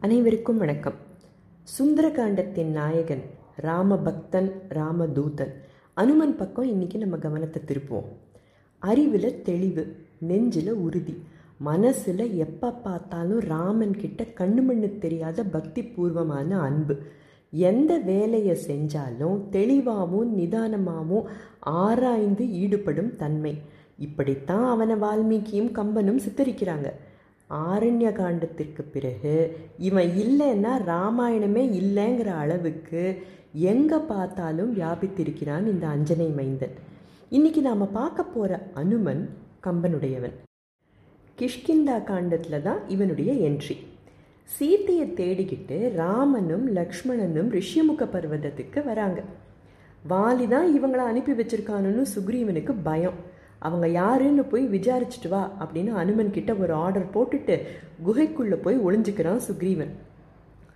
அனைவருக்கும் வணக்கம். சுந்தரகாண்டத்தின் நாயகன் ராமபக்தன் ராமதூதன் அனுமன் பக்கம் இன்னைக்கு நம்ம கவனத்தை திருப்புவோம். அறிவில் தெளிவு நெஞ்சில் உறுதி மனசில் எப்போ பார்த்தாலும் ராமன் கிட்ட கண்ணு மண்ணு தெரியாத பக்தி பூர்வமான அன்பு. எந்த வேலையை செஞ்சாலும் தெளிவாகவும் நிதானமாகவும் ஆராய்ந்து ஈடுபடும் தன்மை. இப்படித்தான் அவனை வால்மீகியும் கம்பனும் சித்தரிக்கிறாங்க. ஆரண்ய காண்டத்திற்கு பிறகு இவன் இல்லைன்னா ராமாயணமே இல்லைங்கிற அளவுக்கு எங்கே பார்த்தாலும் வியாபித்திருக்கிறான் இந்த அஞ்சனை மைந்தன். இன்னைக்கு நாம் பார்க்க போகிற அனுமன் கம்பனுடையவன். கிஷ்கிந்தா காண்டத்தில் தான் இவனுடைய என்ட்ரி சீத்தையை தேடிக்கிட்டு ராமனும் லக்ஷ்மணனும் ரிஷிமுக பர்வதத்துக்கு வராங்க. வாலி தான் இவங்கள அனுப்பி வச்சிருக்கானுன்னு சுக்ரீவனுக்கு பயம். அவங்க யாருன்னு போய் விசாரிச்சுட்டு வா அப்படின்னு அனுமன் கிட்ட ஒரு ஆர்டர் போட்டுட்டு குகைக்குள்ளே போய் ஒளிஞ்சுக்கிறான் சுக்ரீவன்.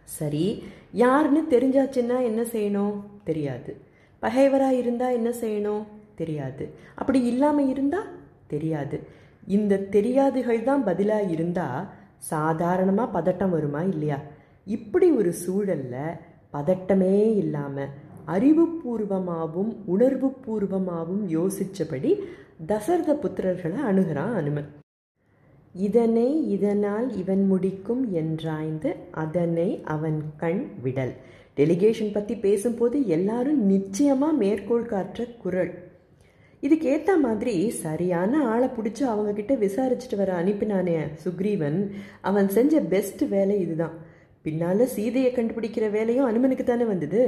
சரி யாருன்னு தெரிஞ்சாச்சுன்னா என்ன செய்யணும்? தெரியாது. பகைவராக இருந்தால் என்ன செய்யணும்? தெரியாது. அப்படி இல்லாமல் இருந்தால் தெரியாது. இந்த தெரியாதுகள் தான் பதிலாக இருந்தால் சாதாரணமாக பதட்டம் வருமா இல்லையா? இப்படி ஒரு சூழலில் பதட்டமே இல்லாமல் அறிவுபூர்வமாகவும் உணர்வுபூர்வமாகவும் யோசித்தபடி தசரத புத்திரர்களை அணுகிறான் அனுமன். இதனை இதனால் இவன் முடிக்கும் என்றாய்ந்து அதனை அவன் கண் விடல். டெலிகேஷன் பற்றி பேசும்போது எல்லாரும் நிச்சயமாக மேற்கோள் காற்ற குரல். இதுக்கேற்ற மாதிரி சரியான ஆளை பிடிச்சி அவங்கக்கிட்ட விசாரிச்சுட்டு வர அனுப்பினானே சுக்ரீவன். அவன் செஞ்ச பெஸ்ட் வேலை இதுதான். பின்னால் சீதையை கண்டுபிடிக்கிற வேலையும் அனுமனுக்கு தானே வந்தது?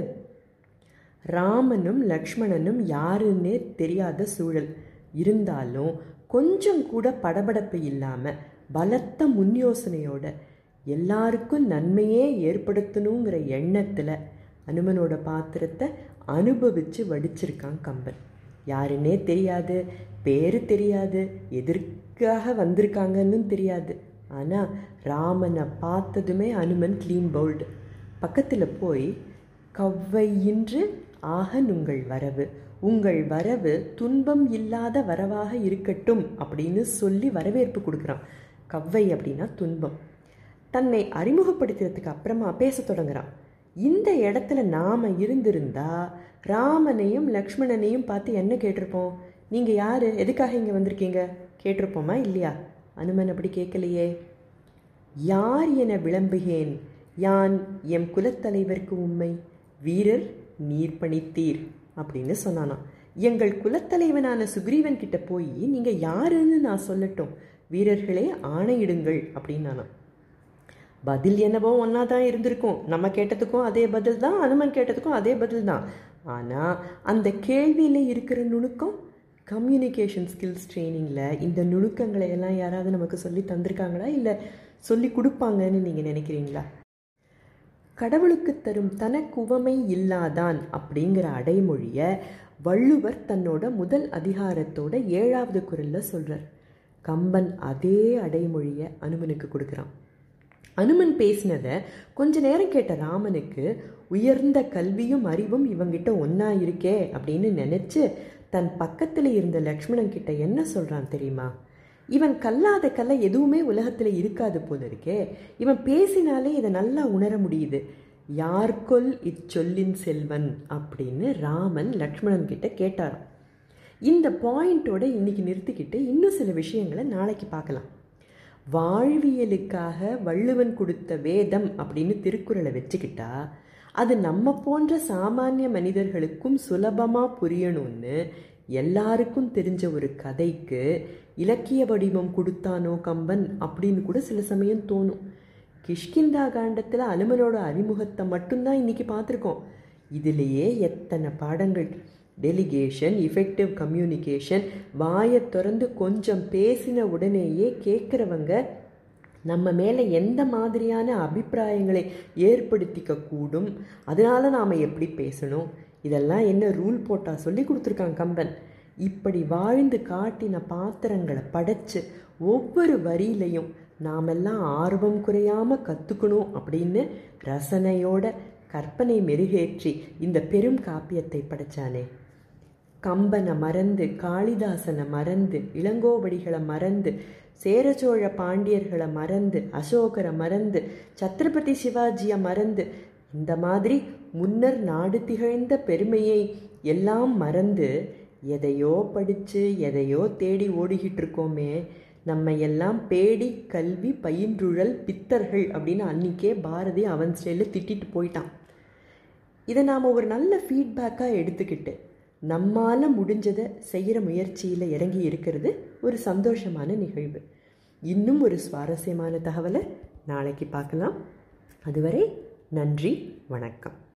ராமனும் லக்ஷ்மணனும் யாருன்னே தெரியாத சூழல். இருந்தாலும் கொஞ்சம் கூட படபடப்பு இல்லாமல் பலத்த முன் யோசனையோட எல்லாருக்கும் நன்மையே ஏற்படுத்தணுங்கிற எண்ணத்தில் அனுமனோட பாத்திரத்தை அனுபவித்து வடிச்சிருக்கான் கம்பன். யாருன்னே தெரியாது பேர் தெரியாது எதற்காக வந்திருக்காங்கன்னு தெரியாது. ஆனால் ராமனை பார்த்ததுமே அனுமன் க்ளீன் பவுல்டு பக்கத்தில் போய் கவ்வையின்று ஆக உங்கள் வரவு. உங்கள் வரவு துன்பம் இல்லாத வரவாக இருக்கட்டும் அப்படின்னு சொல்லி வரவேற்பு கொடுக்குறான். கவ்வை அப்படின்னா துன்பம். தன்னை அறிமுகப்படுத்துறதுக்கு அப்புறமா பேச தொடங்குறான். இந்த இடத்துல நாம் இருந்திருந்தா ராமனையும் லக்ஷ்மணனையும் பார்த்து என்ன கேட்டிருப்போம்? நீங்கள் யார்? எதுக்காக இங்கே வந்திருக்கீங்க? கேட்டிருப்போமா இல்லையா? அனுமன் அப்படி கேட்கலையே. யார் என விளம்புகேன்? யான் எம் குலத்தலைவருக்கு உண்மை வீரர் நீர் பணித்தீர் அப்படின்னு சொன்னானா எங்கள் குலத்தலைவனான சுக்ரீவன் கிட்ட போய் நீங்கள் யாருன்னு நான் சொல்லட்டும். வீரர்களே ஆணையிடுங்கள் அப்படின்னானாம். பதில் என்னவோ ஒன்றா தான் இருந்திருக்கும். நம்ம கேட்டதுக்கும் அதே பதில் தான் அனுமன் கேட்டதுக்கும் அதே பதில் தான். ஆனால் அந்த கேள்வியில் இருக்கிற நுணுக்கம் கம்யூனிகேஷன் ஸ்கில்ஸ் ட்ரைனிங்கில் இந்த நுணுக்கங்களை எல்லாம் யாராவது நமக்கு சொல்லி தந்திருக்காங்களா? இல்லை சொல்லி கொடுப்பாங்கன்னு நீங்கள் நினைக்கிறீங்களா? கடவுளுக்கு தரும் தனக்குவமை இல்லாதான் அப்படிங்கிற அடைமொழியை வள்ளுவர் தன்னோட முதல் அதிகாரத்தோட ஏழாவது குரலில் சொல்கிறார் கம்பன் அதே அடைமொழியை அனுமனுக்கு கொடுக்குறான். அனுமன் பேசினதை கொஞ்ச நேரம் கேட்ட ராமனுக்கு உயர்ந்த கல்வியும் அறிவும் இவங்கிட்ட ஒன்றா இருக்கே அப்படின்னு நினச்சி தன் பக்கத்தில் இருந்த லக்ஷ்மணன் கிட்ட என்ன சொல்கிறான் தெரியுமா? இவன் கல்லாத கல்லை எதுவுமே உலகத்தில் இருக்காது போல இருக்கே. இவன் பேசினாலே இதை நல்லா உணர முடியுது. யார்கொல் இச்சொல்லின் செல்வன்? அப்படின்னு ராமன் லக்ஷ்மணன் கிட்ட கேட்டாராம். இந்த பாயிண்டோட இன்னைக்கு நிறுத்திக்கிட்டு இன்னும் சில விஷயங்களை நாளைக்கு பார்க்கலாம். வாழ்வியலுக்காக வள்ளுவன் கொடுத்த வேதம் அப்படின்னு திருக்குறளை வச்சுக்கிட்டா அது நம்ம போன்ற சாமானிய மனிதர்களுக்கும் சுலபமாக புரியணும்னு எல்லாருக்கும் தெரிஞ்ச ஒரு கதைக்கு இலக்கிய வடிவம் கொடுத்தானோ கம்பன் அப்படின்னு கூட சில சமயம் தோணும். கிஷ்கிந்தா காண்டத்தில் அனுமனோட அறிமுகத்தை மட்டும்தான் இன்னைக்கு பார்த்துருக்கோம். இதுலேயே எத்தனை பாடங்கள். டெலிகேஷன் இஃபெக்டிவ் கம்யூனிகேஷன் வாயை திறந்து கொஞ்சம் பேசின உடனேயே கேட்குறவங்க நம்ம மேலே எந்த மாதிரியான அபிப்பிராயங்களை ஏற்படுத்திக்க கூடும் அதனால் நாம் எப்படி பேசணும்? இதெல்லாம் என்ன ரூல் போட்டால் சொல்லி கொடுத்துருக்கான் கம்பன். இப்படி வாழ்ந்து காட்டின பாத்திரங்களை படைச்சு ஒவ்வொரு வரியிலையும் நாமெல்லாம் ஆர்வம் குறையாமல் கற்றுக்கணும் அப்படின்னு ரசனையோட கற்பனை மெருகேற்றி இந்த பெரும் காப்பியத்தை படைச்சானே. கம்பனை மறந்து காளிதாசனை மறந்து இளங்கோவடிகளை மறந்து சேரச்சோழ பாண்டியர்களை மறந்து அசோகரை மறந்து சத்ரபதி சிவாஜியை மறந்து இந்த மாதிரி முன்னர் நாடு திகழ்ந்த பெருமையை எல்லாம் மறந்து எதையோ படித்து எதையோ தேடி ஓடிக்கிட்டு இருக்கோமே நம்ம எல்லாம் பேடி கல்வி பயின்றுழல் பித்தர்கள் அப்படின்னு அன்றைக்கே பாரதி அவன் ஸ்டைலில் திட்டிட்டு போயிட்டான். இதை நாம் ஒரு நல்ல ஃபீட்பேக்காக எடுத்துக்கிட்டு நம்மால் முடிஞ்சதை செய்கிற முயற்சியில் இறங்கி இருக்கிறது ஒரு சந்தோஷமான நிகழ்வு. இன்னும் ஒரு சுவாரஸ்யமான தகவலை நாளைக்கு பார்க்கலாம். அதுவரை நன்றி வணக்கம்.